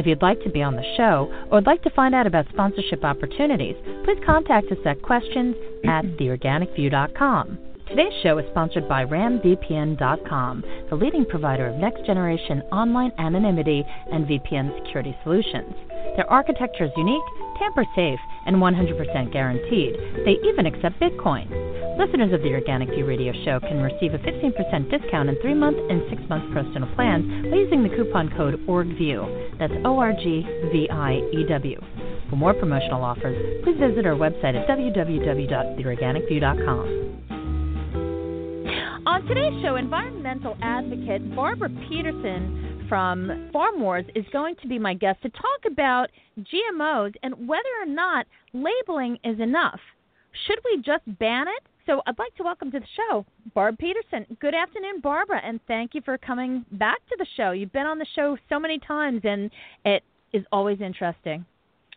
If you'd like to be on the show or would like to find out about sponsorship opportunities, please contact us at questions at theorganicview.com. Today's show is sponsored by RamVPN.com, the leading provider of next generation online anonymity and VPN security solutions. Their architecture is unique, tamper safe, and 100% guaranteed. They even accept Bitcoin. Listeners of the Organic View Radio Show can receive a 15% discount in three month and six month personal plans by using the coupon code ORGVIEW. That's O R G V I E W. For more promotional offers, please visit our website at www.theorganicview.com. On today's show, environmental advocate Barbara Peterson from Farm Wars is going to be my guest to talk about GMOs and whether or not labeling is enough. Should we just ban it? So I'd like to welcome to the show Barb Peterson. Good afternoon, Barbara, and thank you for coming back to the show. You've been on the show so many times, and it is always interesting.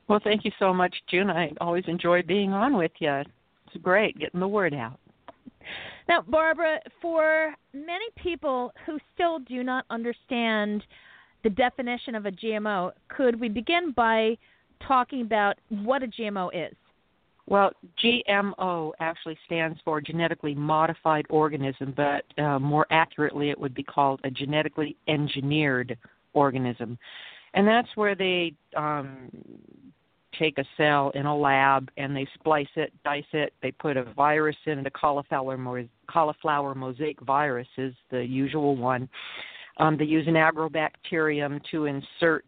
Well, thank you so much, June. I always enjoy being on with you. It's great getting the word out. Now, Barbara, for many people who still do not understand the definition of a GMO, could we begin by talking about what a GMO is? Well, GMO actually stands for genetically modified organism, but uh, more accurately, it would be called a genetically engineered organism. And that's where they um, take a cell in a lab and they splice it, dice it. They put a virus in it. A cauliflower cauliflower mosaic virus is the usual one. Um, they use an agrobacterium to insert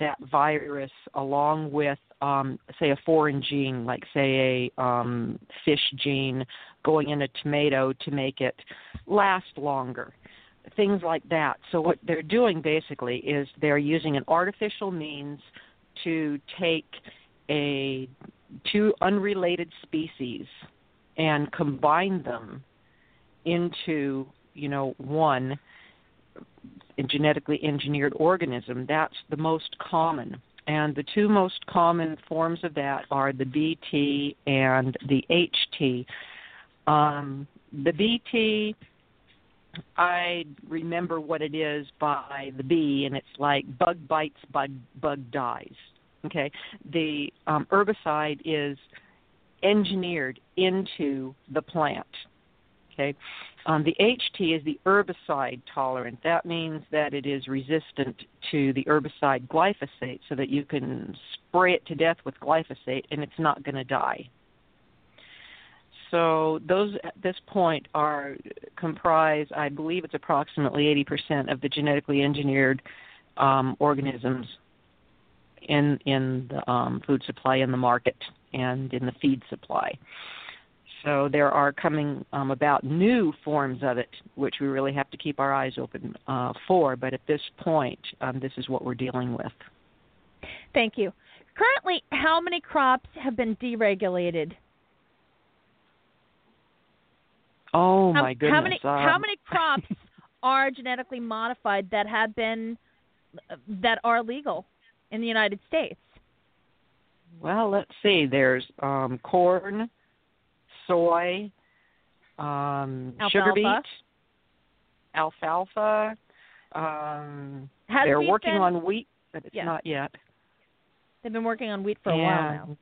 that virus along with, um, say, a foreign gene, like say a um, fish gene, going in a tomato to make it last longer things like that. So what they're doing basically is they're using an artificial means to take a two unrelated species and combine them into you know one genetically engineered organism. That's the most common. And the two most common forms of that are the bt and the ht um, the bt i remember what it is by the b and it's like bug bites bug bug dies Okay, the um, herbicide is engineered into the plant. Okay, um, the HT is the herbicide tolerant. That means that it is resistant to the herbicide glyphosate, so that you can spray it to death with glyphosate and it's not going to die. So those at this point are comprise, I believe it's approximately 80% of the genetically engineered um, organisms in in the um, food supply in the market and in the feed supply. So there are coming um, about new forms of it, which we really have to keep our eyes open uh, for. But at this point, um, this is what we're dealing with. Thank you. Currently, how many crops have been deregulated? Oh my goodness! How many um, how many crops are genetically modified that have been that are legal? In the United States? Well, let's see. There's um, corn, soy, um, sugar beet, alfalfa. Um, they're working been, on wheat, but it's yeah. not yet. They've been working on wheat for and, a while now.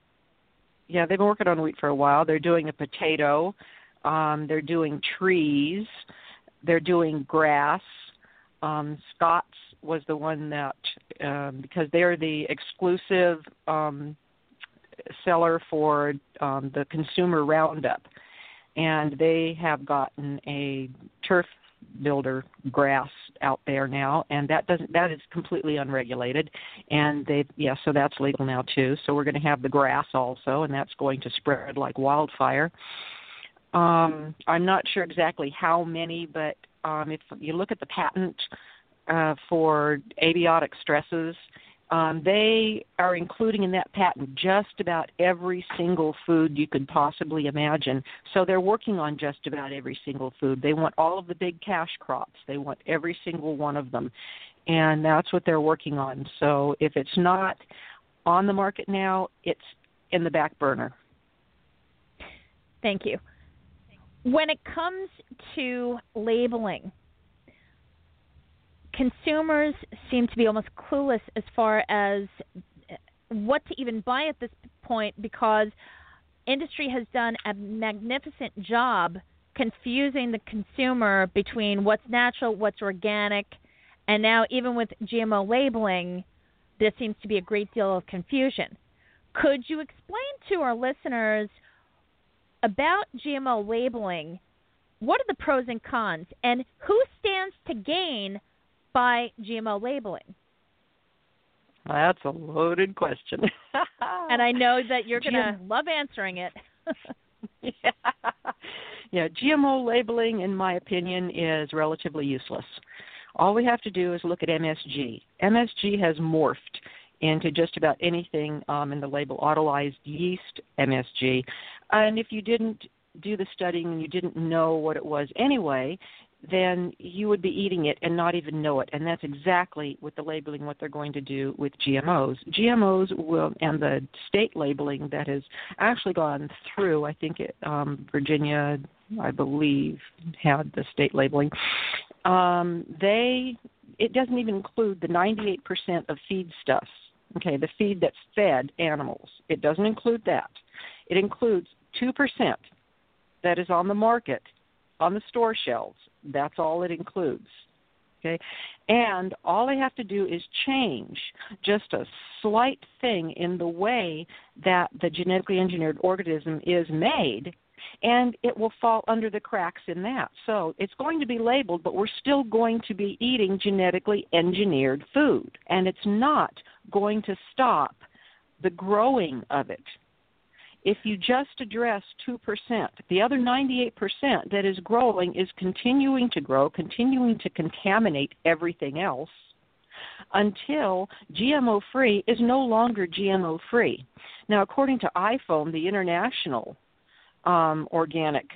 Yeah, they've been working on wheat for a while. They're doing a potato. Um, they're doing trees. They're doing grass. Um, Scott's was the one that um, because they're the exclusive um, seller for um, the consumer roundup, and they have gotten a turf builder grass out there now and that doesn't that is completely unregulated. And they yeah so that's legal now too. So we're going to have the grass also and that's going to spread like wildfire. Um i'm not sure exactly how many but um if you look at the patent uh, for abiotic stresses. Um, they are including in that patent just about every single food you could possibly imagine. So they're working on just about every single food. They want all of the big cash crops. They want every single one of them. And that's what they're working on. So if it's not on the market now, it's in the back burner. Thank you. When it comes to labeling, consumers seem to be almost clueless as far as uh, what to even buy at this point because industry has done a magnificent job confusing the consumer between what's natural, what's organic, and now even with GMO labeling, there seems to be a great deal of confusion. Could you explain to our listeners about GMO labeling? What are the pros and cons, and who stands to gain by GMO labeling? That's a loaded question. and I know that you're going to love answering it. yeah. yeah, GMO labeling, in my opinion, is relatively useless. All we have to do is look at MSG. MSG has morphed into just about anything um, in the label autolyzed yeast MSG. And if you didn't do the studying and you didn't know what it was anyway, then you would be eating it and not even know it. And that's exactly with the labeling what they're going to do with GMOs. GMOs will, and the state labeling that has actually gone through, I think it, um, Virginia, I believe, had the state labeling. Um, they, it doesn't even include the 98% of feedstuffs. Okay, the feed that's fed animals. It doesn't include that. It includes 2% that is on the market on the store shelves. That's all it includes. Okay? And all they have to do is change just a slight thing in the way that the genetically engineered organism is made and it will fall under the cracks in that. So it's going to be labeled, but we're still going to be eating genetically engineered food. And it's not going to stop the growing of it if you just address 2%, the other 98% that is growing is continuing to grow, continuing to contaminate everything else until GMO free is no longer GMO free. Now, according to IFOAM, the international um, organic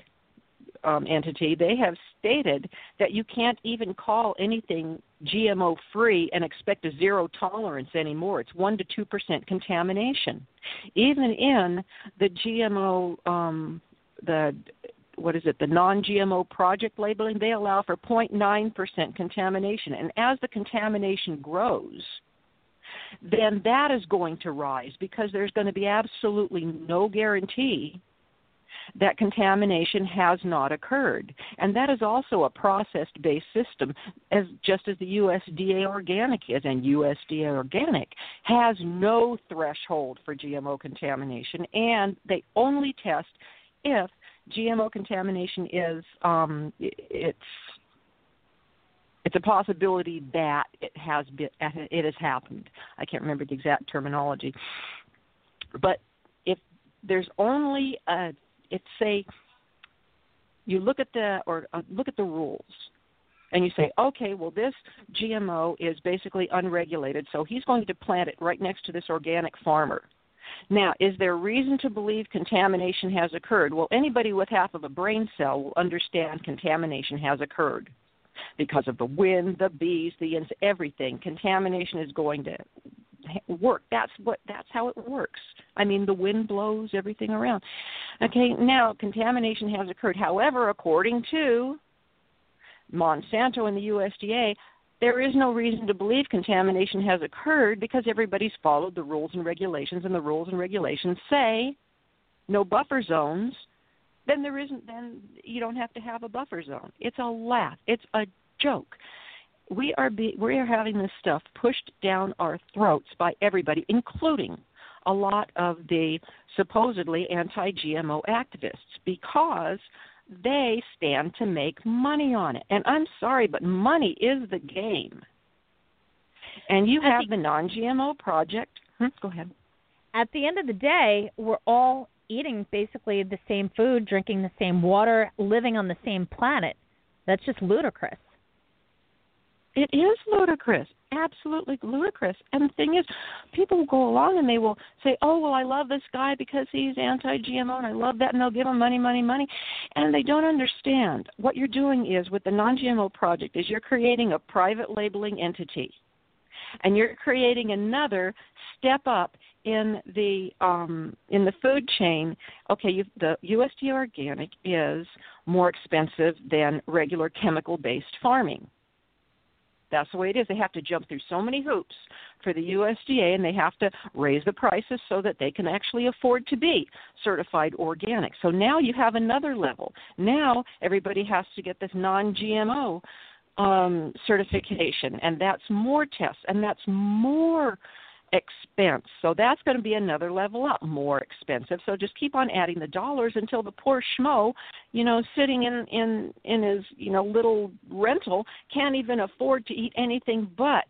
um, entity, they have stated that you can't even call anything GMO free and expect a zero tolerance anymore. It's 1 to 2% contamination. Even in the GMO, um, the what is it, the non GMO project labeling, they allow for 0.9% contamination. And as the contamination grows, then that is going to rise because there's going to be absolutely no guarantee that contamination has not occurred. And that is also a processed based system, as just as the USDA organic is, and USDA organic has no threshold for GMO contamination, and they only test if GMO contamination is um, it's it's a possibility that it has been it has happened. I can't remember the exact terminology, but if there's only a it's say you look at the or uh, look at the rules and you say, okay, well, this GMO is basically unregulated, so he's going to plant it right next to this organic farmer. Now, is there reason to believe contamination has occurred? Well, anybody with half of a brain cell will understand contamination has occurred because of the wind, the bees, the ins, everything. Contamination is going to work. That's what that's how it works. I mean, the wind blows everything around. Okay, now contamination has occurred. However, according to Monsanto and the USDA, there is no reason to believe contamination has occurred because everybody's followed the rules and regulations, and the rules and regulations say no buffer zones. Then there isn't. Then you don't have to have a buffer zone. It's a laugh. It's a joke we are be, we are having this stuff pushed down our throats by everybody, including a lot of the supposedly anti-GMO activists, because they stand to make money on it. And I'm sorry, but money is the game. And you have the non-GMO project. Hmm, go ahead. At the end of the day, we're all eating basically the same food, drinking the same water, living on the same planet. That's just ludicrous. It is ludicrous. absolutely ludicrous. And the thing is, people will go along and they will say, "Oh, well, I love this guy because he's anti-GMO, and I love that," and they'll give him money, money, money, and they don't understand what you're doing is with the non-GMO project is you're creating a private labeling entity, and you're creating another step up in the um, in the food chain, okay, you, the USDA organic is more expensive than regular chemical-based farming. That's the way it is. They have to jump through so many hoops for the USDA, and they have to raise the prices so that they can actually afford to be certified organic. So now you have another level. Now everybody has to get this non-GMO um, certification, and that's more tests, and that's more expense. So that's going to be another level up, more expensive. So just keep on adding the dollars until the poor schmo, you know, sitting in in in his you know little rental can't even afford to eat anything but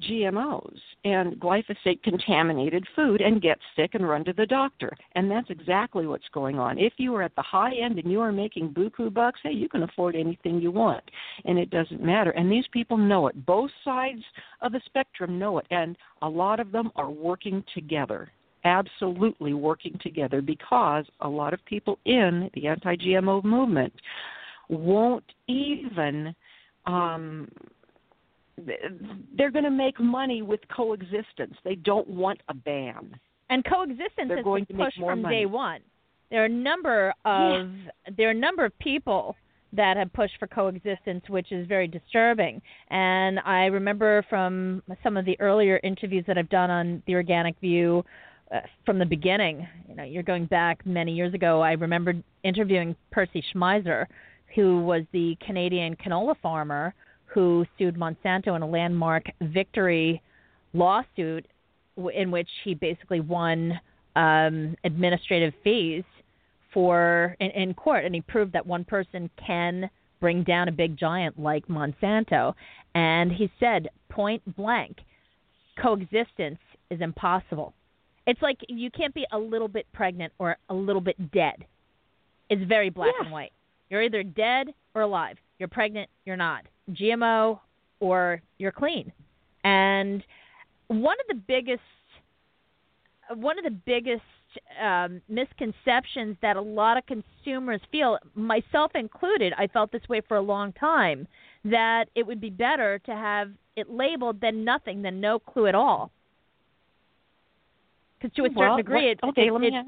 GMOs and glyphosate contaminated food and get sick and run to the doctor. And that's exactly what's going on. If you are at the high end and you are making buku bucks, hey, you can afford anything you want. And it doesn't matter. And these people know it. Both sides of the spectrum know it. And a lot of them are working together. Absolutely working together because a lot of people in the anti GMO movement won't even um, they're going to make money with coexistence. They don't want a ban. And coexistence they're has going been to more from money. day one. There are a number of yeah. there are a number of people that have pushed for coexistence, which is very disturbing. And I remember from some of the earlier interviews that I've done on the Organic View uh, from the beginning. You know, you're going back many years ago. I remember interviewing Percy Schmeiser, who was the Canadian canola farmer who sued Monsanto in a landmark victory lawsuit in which he basically won um, administrative fees for in, in court, and he proved that one person can bring down a big giant like Monsanto. And he said point blank, coexistence is impossible. It's like you can't be a little bit pregnant or a little bit dead. It's very black yeah. and white. You're either dead or alive. You're pregnant, you're not. GMO or you're clean. And one of the biggest one of the biggest um, misconceptions that a lot of consumers feel, myself included, I felt this way for a long time, that it would be better to have it labeled than nothing, than no clue at all. Because to a certain well, degree, what, it, okay, it, let me it,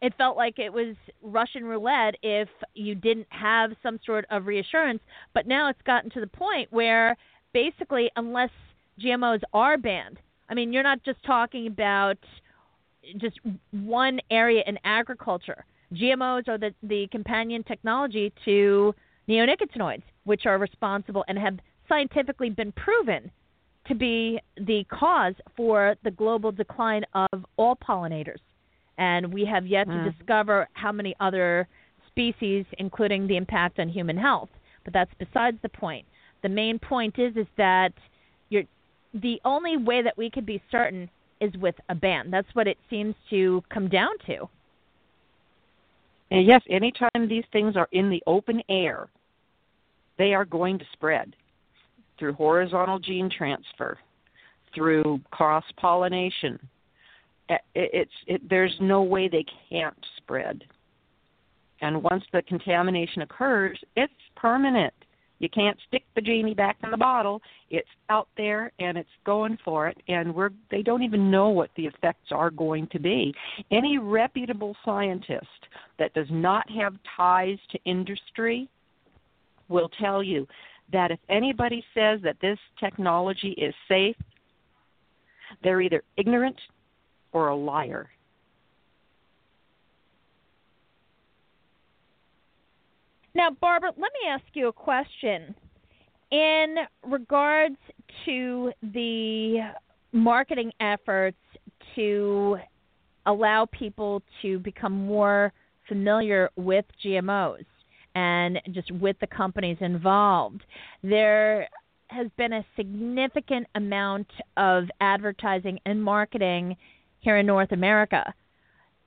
it felt like it was Russian roulette if you didn't have some sort of reassurance. But now it's gotten to the point where basically, unless GMOs are banned, I mean, you're not just talking about just one area in agriculture. GMOs are the, the companion technology to neonicotinoids, which are responsible and have scientifically been proven to be the cause for the global decline of all pollinators and we have yet Mm. to discover how many other species, including the impact on human health. But that's besides the point. The main point is is that you're, the only way that we could be certain is with a ban. That's what it seems to come down to. And yes, anytime these things are in the open air, they are going to spread through horizontal gene transfer, through cross pollination, it's it, there's no way they can't spread. And once the contamination occurs, it's permanent. You can't stick the genie back in the bottle. It's out there and it's going for it and we're they don't even know what the effects are going to be. Any reputable scientist that does not have ties to industry will tell you that if anybody says that this technology is safe, they're either ignorant or a liar. Now, Barbara, let me ask you a question. In regards to the marketing efforts to allow people to become more familiar with GMOs and just with the companies involved, there has been a significant amount of advertising and marketing here in North America.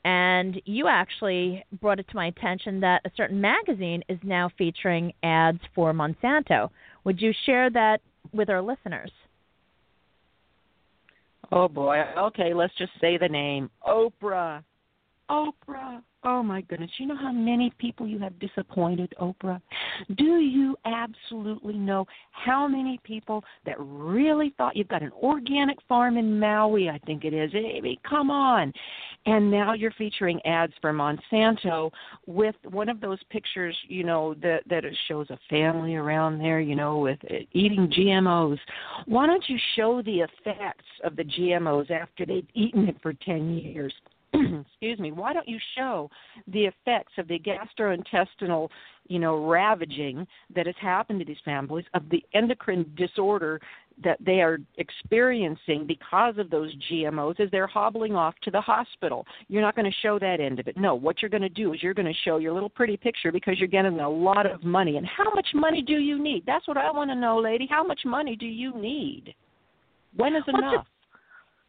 And you actually brought it to my attention that a certain magazine is now featuring ads for Monsanto. Would you share that with our listeners? Oh boy. Okay, let's just say the name Oprah. Oprah. Oh my goodness. You know how many people you have disappointed, Oprah? Do you absolutely know how many people that really thought you've got an organic farm in Maui, I think it is. Amy, come on. And now you're featuring ads for Monsanto with one of those pictures, you know, that that shows a family around there, you know, with uh, eating GMOs. Why don't you show the effects of the GMOs after they've eaten it for 10 years? excuse me, why don't you show the effects of the gastrointestinal, you know, ravaging that has happened to these families, of the endocrine disorder that they are experiencing because of those GMOs as they're hobbling off to the hospital. You're not going to show that end of it. No, what you're going to do is you're going to show your little pretty picture because you're getting a lot of money. And how much money do you need? That's what I want to know, lady. How much money do you need? When is enough?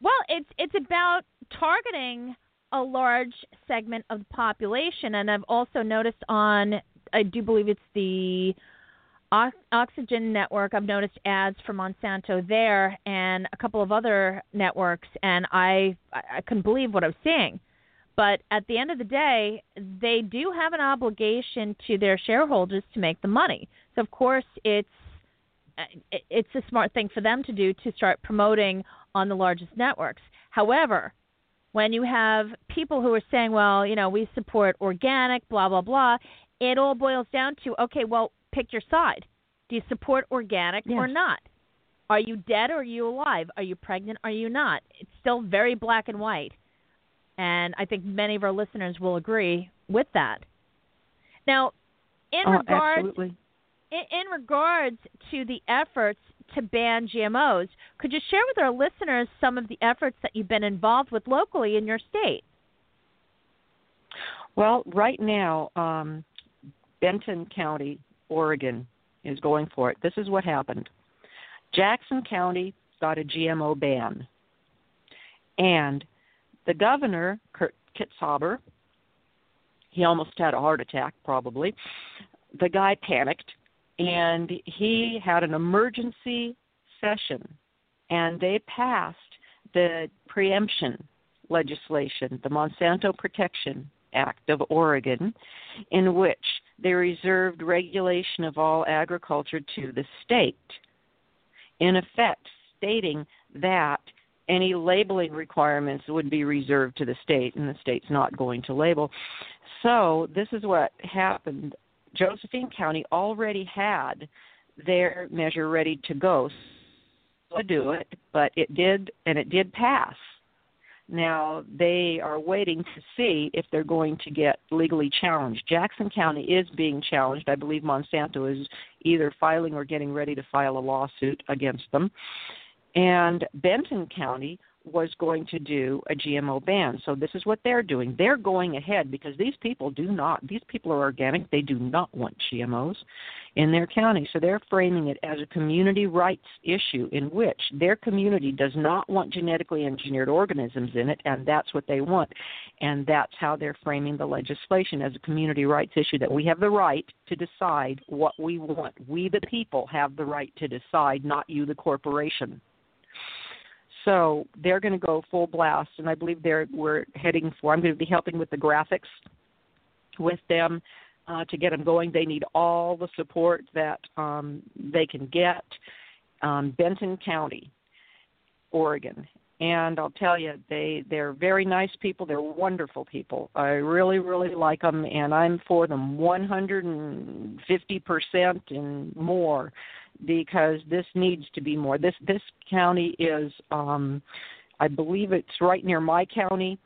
Well, it's it's about targeting a large segment of the population, and I've also noticed on, I do believe it's the Oxygen Network. I've noticed ads for Monsanto there, and a couple of other networks, and I I couldn't believe what I was seeing. But at the end of the day, they do have an obligation to their shareholders to make the money. So of course, it's it's a smart thing for them to do to start promoting on the largest networks. However, when you have people who are saying, well, you know, we support organic, blah, blah, blah, it all boils down to, okay, well, pick your side. Do you support organic yes. or not? Are you dead or are you alive? Are you pregnant? Are you not? It's still very black and white. And I think many of our listeners will agree with that. Now, in oh, regards absolutely. in, in regards to the efforts to ban GMOs. Could you share with our listeners some of the efforts that you've been involved with locally in your state? Well, right now, um, Benton County, Oregon, is going for it. This is what happened Jackson County got a GMO ban, and the governor, Kurt Kitzhaber, he almost had a heart attack, probably. The guy panicked and he had an emergency session and they passed the preemption legislation, the Monsanto Protection Act of Oregon, in which they reserved regulation of all agriculture to the state, in effect stating that any labeling requirements would be reserved to the state and the state's not going to label. So, this is what happened Josephine County already had their measure ready to go to do it, but it did, and it did pass. Now they are waiting to see if they're going to get legally challenged. Jackson County is being challenged. I believe Monsanto is either filing or getting ready to file a lawsuit against them. And Benton County was going to do a GMO ban. So this is what they're doing. They're going ahead because these people do not these people are organic. They do not want GMOs in their county. So they're framing it as a community rights issue in which their community does not want genetically engineered organisms in it and that's what they want. And that's how they're framing the legislation as a community rights issue that we have the right to decide what we want. We the people have the right to decide, not you the corporation. So they're going to go full blast, and I believe they're we're heading for. I'm going to be helping with the graphics with them uh, to get them going. They need all the support that um, they can get. Um, Benton County, Oregon, and I'll tell you, they they're very nice people. They're wonderful people. I really really like them, and I'm for them 150 percent and more because this needs to be more. This this county is, um, I believe it's right near my county,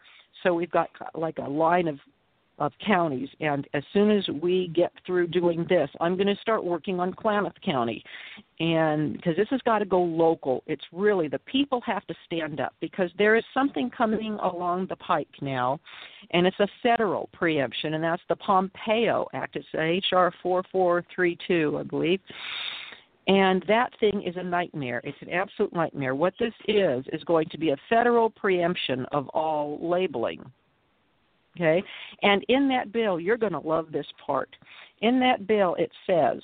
so we've got like a line of of counties. And as soon as we get through doing this, I'm going to start working on Klamath County, and because this has got to go local. It's really the people have to stand up because there is something coming along the pike now, and it's a federal preemption, and that's the Pompeo Act. It's HR 4432, I believe. And that thing is a nightmare. It's an absolute nightmare. What this is, is going to be a federal preemption of all labeling. Okay? And in that bill, you're going to love this part. In that bill, it says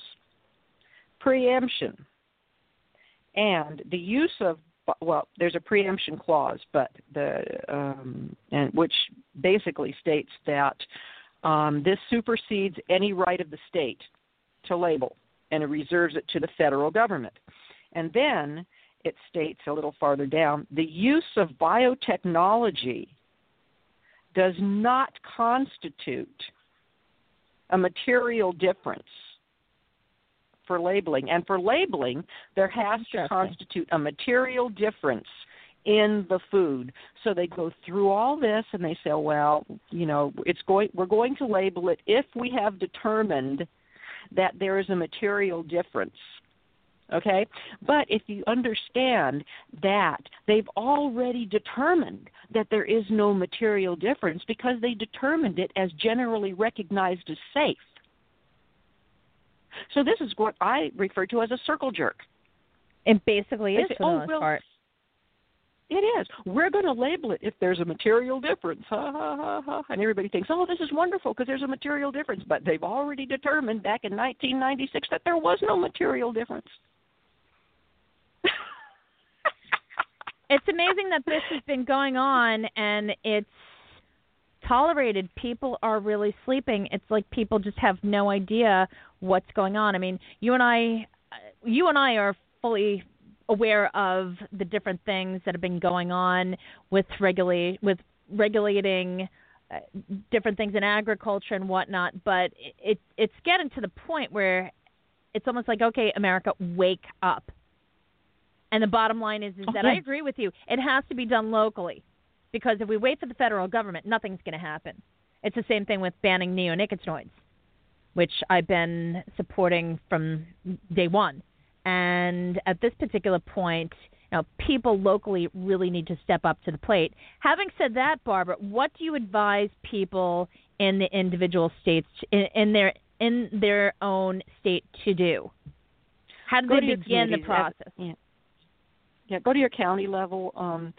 preemption and the use of well, there's a preemption clause, but the um, and which basically states that um, this supersedes any right of the state to label, and it reserves it to the federal government. And then it states a little farther down the use of biotechnology does not constitute a material difference for labeling. And for labeling, there has to constitute a material difference in the food. So they go through all this and they say, well, you know, it's going we're going to label it if we have determined that there is a material difference. Okay? But if you understand that they've already determined that there is no material difference because they determined it as generally recognized as safe. So this is what I refer to as a circle jerk. It basically is say, for the oh, most well, part. It is. We're going to label it if there's a material difference. Ha ha ha ha. And everybody thinks, oh, this is wonderful because there's a material difference. But they've already determined back in 1996 that there was no material difference. It's amazing that this has been going on and it's tolerated. People are really sleeping. It's like people just have no idea what's going on. I mean, you and I, you and I are fully aware of the different things that have been going on with regulate with regulating uh, different things in agriculture and whatnot. But it, it it's getting to the point where it's almost like, okay, America, wake up. And the bottom line is, is that I agree with you. It has to be done locally, because if we wait for the federal government, nothing's going to happen. It's the same thing with banning neonicotinoids, which I've been supporting from day one. And at this particular point, you know, people locally really need to step up to the plate. Having said that, Barbara, what do you advise people in the individual states in, in their in their own state to do? How do Go they begin the process? Yeah yeah, go to your county level. Um,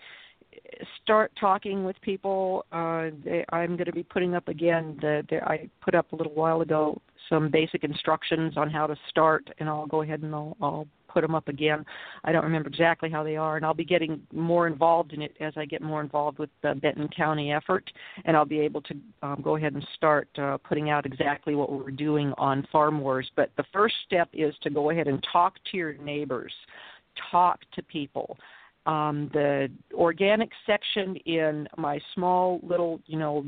start talking with people. Uh, they, I'm going to be putting up again. The, the I put up a little while ago some basic instructions on how to start, and I'll go ahead and I'll, I'll put them up again. I don't remember exactly how they are, and I'll be getting more involved in it as I get more involved with the Benton County effort, and I'll be able to um, go ahead and start uh, putting out exactly what we're doing on Farm Wars. But the first step is to go ahead and talk to your neighbors talk to people. Um, the organic section in my small little, you know,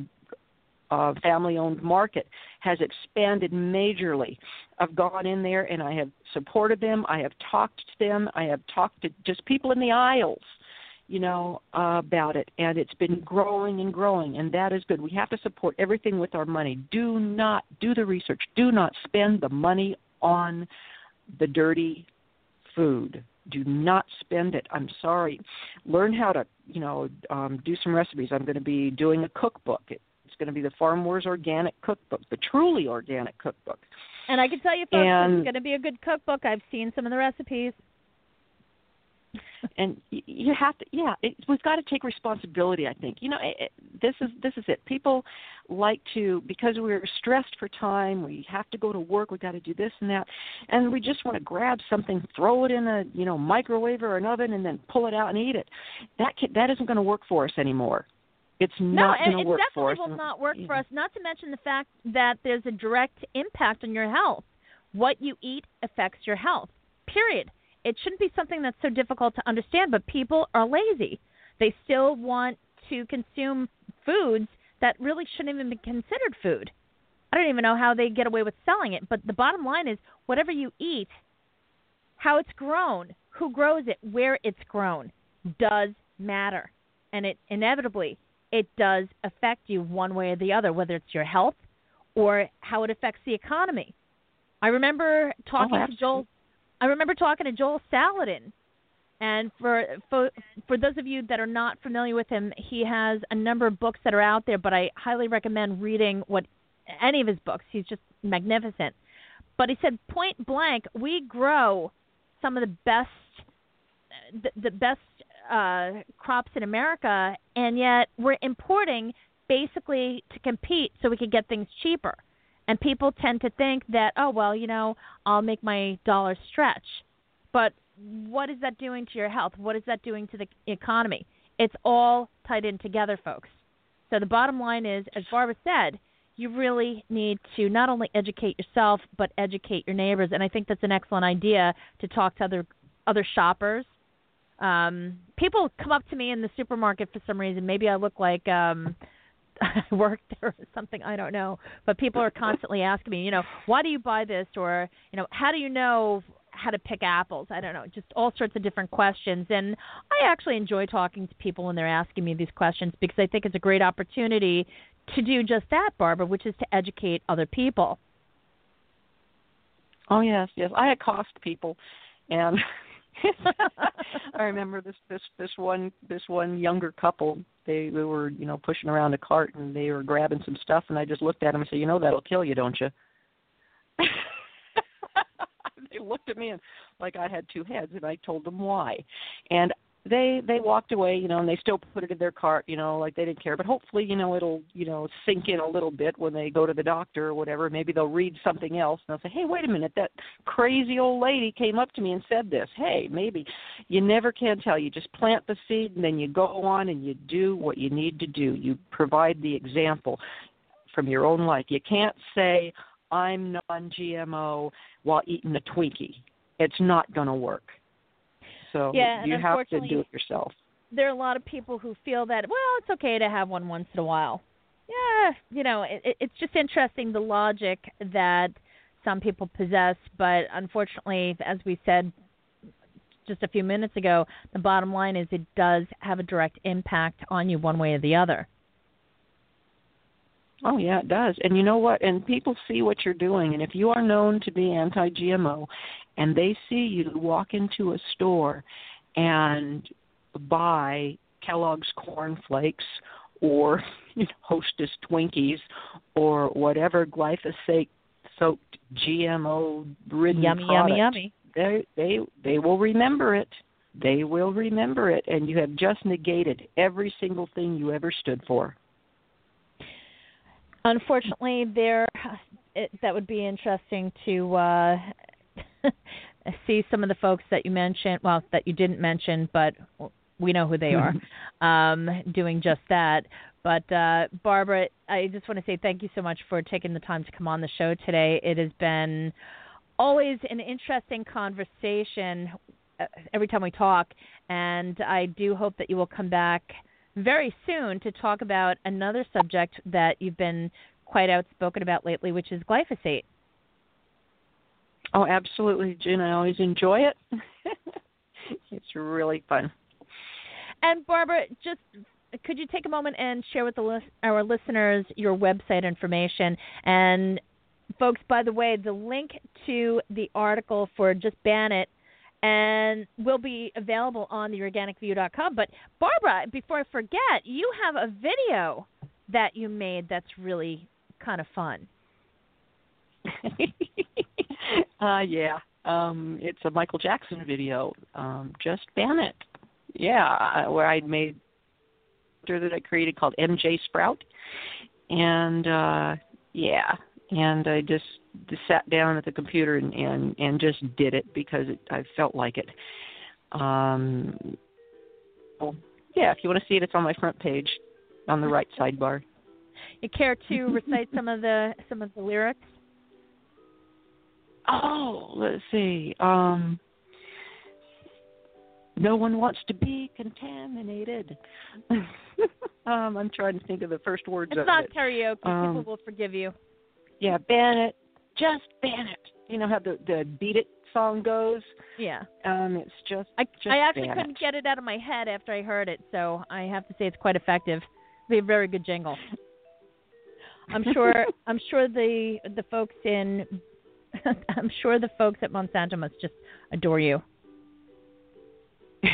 uh, family owned market has expanded majorly. I've gone in there and I have supported them. I have talked to them. I have talked to just people in the aisles, you know, uh, about it. And it's been growing and growing, and that is good. We have to support everything with our money. Do not do the research. Do not spend the money on the dirty food do not spend it. I'm sorry. Learn how to you know um, do some recipes. I'm going to be doing a cookbook. It, it's going to be the farm wars organic cookbook the truly organic cookbook. And i can tell you folks and, it's going to be a good cookbook. I've seen some of the recipes and you have to yeah it, we've got to take responsibility i think you know it, it, this is this is it people like to because we're stressed for time we have to go to work we've got to do this and that and we just want to grab something throw it in a you know microwave or an oven and then pull it out and eat it that can, that isn't going to work for us anymore it's not no, going to work for us. No, it definitely will not work for us. Not to mention the fact that there's a direct impact on your health. What you eat affects your health. Period it shouldn't be something that's so difficult to understand, but people are lazy. They still want to consume foods that really shouldn't even be considered food. I don't even know how they get away with selling it, but the bottom line is whatever you eat, how it's grown, who grows it, where it's grown does matter. And it inevitably it does affect you one way or the other, whether it's your health or how it affects the economy. I remember oh, talking oh, to Joel I remember talking to Joel Salatin, and for for for those of you that are not familiar with him, he has a number of books that are out there. But I highly recommend reading what any of his books. He's just magnificent. But he said point blank, we grow some of the best the, the best uh, crops in America, and yet we're importing basically to compete so we can get things cheaper. And people tend to think that, oh, well, you know, I'll make my dollar stretch. But what is that doing to your health? What is that doing to the economy? It's all tied in together, folks. So the bottom line is, as Barbara said, you really need to not only educate yourself but educate your neighbors. And I think that's an excellent idea to talk to other other shoppers. Um, people come up to me in the supermarket for some reason. Maybe I look like um, I work there or something. I don't know. But people are constantly asking me, you know, why do you buy this, or you know, how do you know how to pick apples. I don't know, just all sorts of different questions. And I actually enjoy talking to people when they're asking me these questions because I think it's a great opportunity to do just that, Barbara, which is to educate other people. Oh yes, yes. I accost people, and I remember this this this one this one younger couple. They they were you know pushing around a cart and they were grabbing some stuff, and I just looked at them and said, you know that'll kill you, don't you? they looked at me and like I had two heads, and I told them why. And they they walked away, you know, and they still put it in their cart, you know, like they didn't care. But hopefully, you know, it'll you know sink in a little bit when they go to the doctor or whatever. Maybe they'll read something else and they'll say, hey, wait a minute, that crazy old lady came up to me and said this. Hey, maybe you never can tell. You just plant the seed and then you go on and you do what you need to do. You provide the example from your own life. You can't say I'm non-GMO while eating a Twinkie. It's not going to work. So yeah, you have to do it yourself. There are a lot of people who feel that well, it's okay to have one once in a while. Yeah, you know, it, it's just interesting the logic that some people possess, but unfortunately, as we said just a few minutes ago, the bottom line is it does have a direct impact on you one way or the other. Oh yeah, it does. And you know what? And people see what you're doing. And if you are known to be anti-GMO, and they see you walk into a store and buy Kellogg's corn flakes or you know, Hostess Twinkies or whatever glyphosate soaked GMO ridden yummy, product, yummy, yummy. They they they will remember it. They will remember it, and you have just negated every single thing you ever stood for. Unfortunately, there it, that would be interesting to uh, see some of the folks that you mentioned, well, that you didn't mention, but we know who they are, um, doing just that. But uh, Barbara, I just want to say thank you so much for taking the time to come on the show today. It has been always an interesting conversation uh, every time we talk, and I do hope that you will come back very soon to talk about another subject that you've been quite outspoken about lately, which is glyphosate. Oh, absolutely, Jen. I always enjoy it. it's really fun. And Barbara, just could you take a moment and share with the, our listeners your website information? And folks, by the way, the link to the article for Just Ban It and will be available on the organicview.com. But Barbara, before I forget, you have a video that you made that's really kind of fun. uh yeah. Um it's a Michael Jackson video. Um just ban it. Yeah, where I made that I created called MJ Sprout. And uh yeah, and I just, just sat down at the computer and and, and just did it because it, I felt like it. Um, well, yeah, if you want to see it, it's on my front page, on the right sidebar. You care to recite some of the some of the lyrics? Oh, let's see. Um, no one wants to be contaminated. um, I'm trying to think of the first words it's of not it. karaoke. Um, People will forgive you. Yeah, ban it. Just ban it. You know how the the beat it song goes? Yeah. Um, it's just. I just I actually couldn't it. get it out of my head after I heard it, so I have to say it's quite effective. Be a very good jingle. I'm sure. I'm sure the the folks in. I'm sure the folks at Monsanto must just adore you.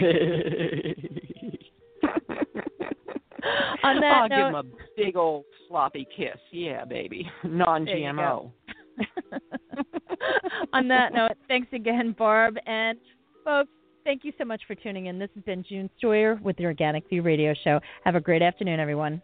On that I'll note, give him a big old sloppy kiss. Yeah, baby. Non-GMO. On that note, thanks again, Barb. And folks, thank you so much for tuning in. This has been June Stoyer with the Organic View Radio Show. Have a great afternoon, everyone.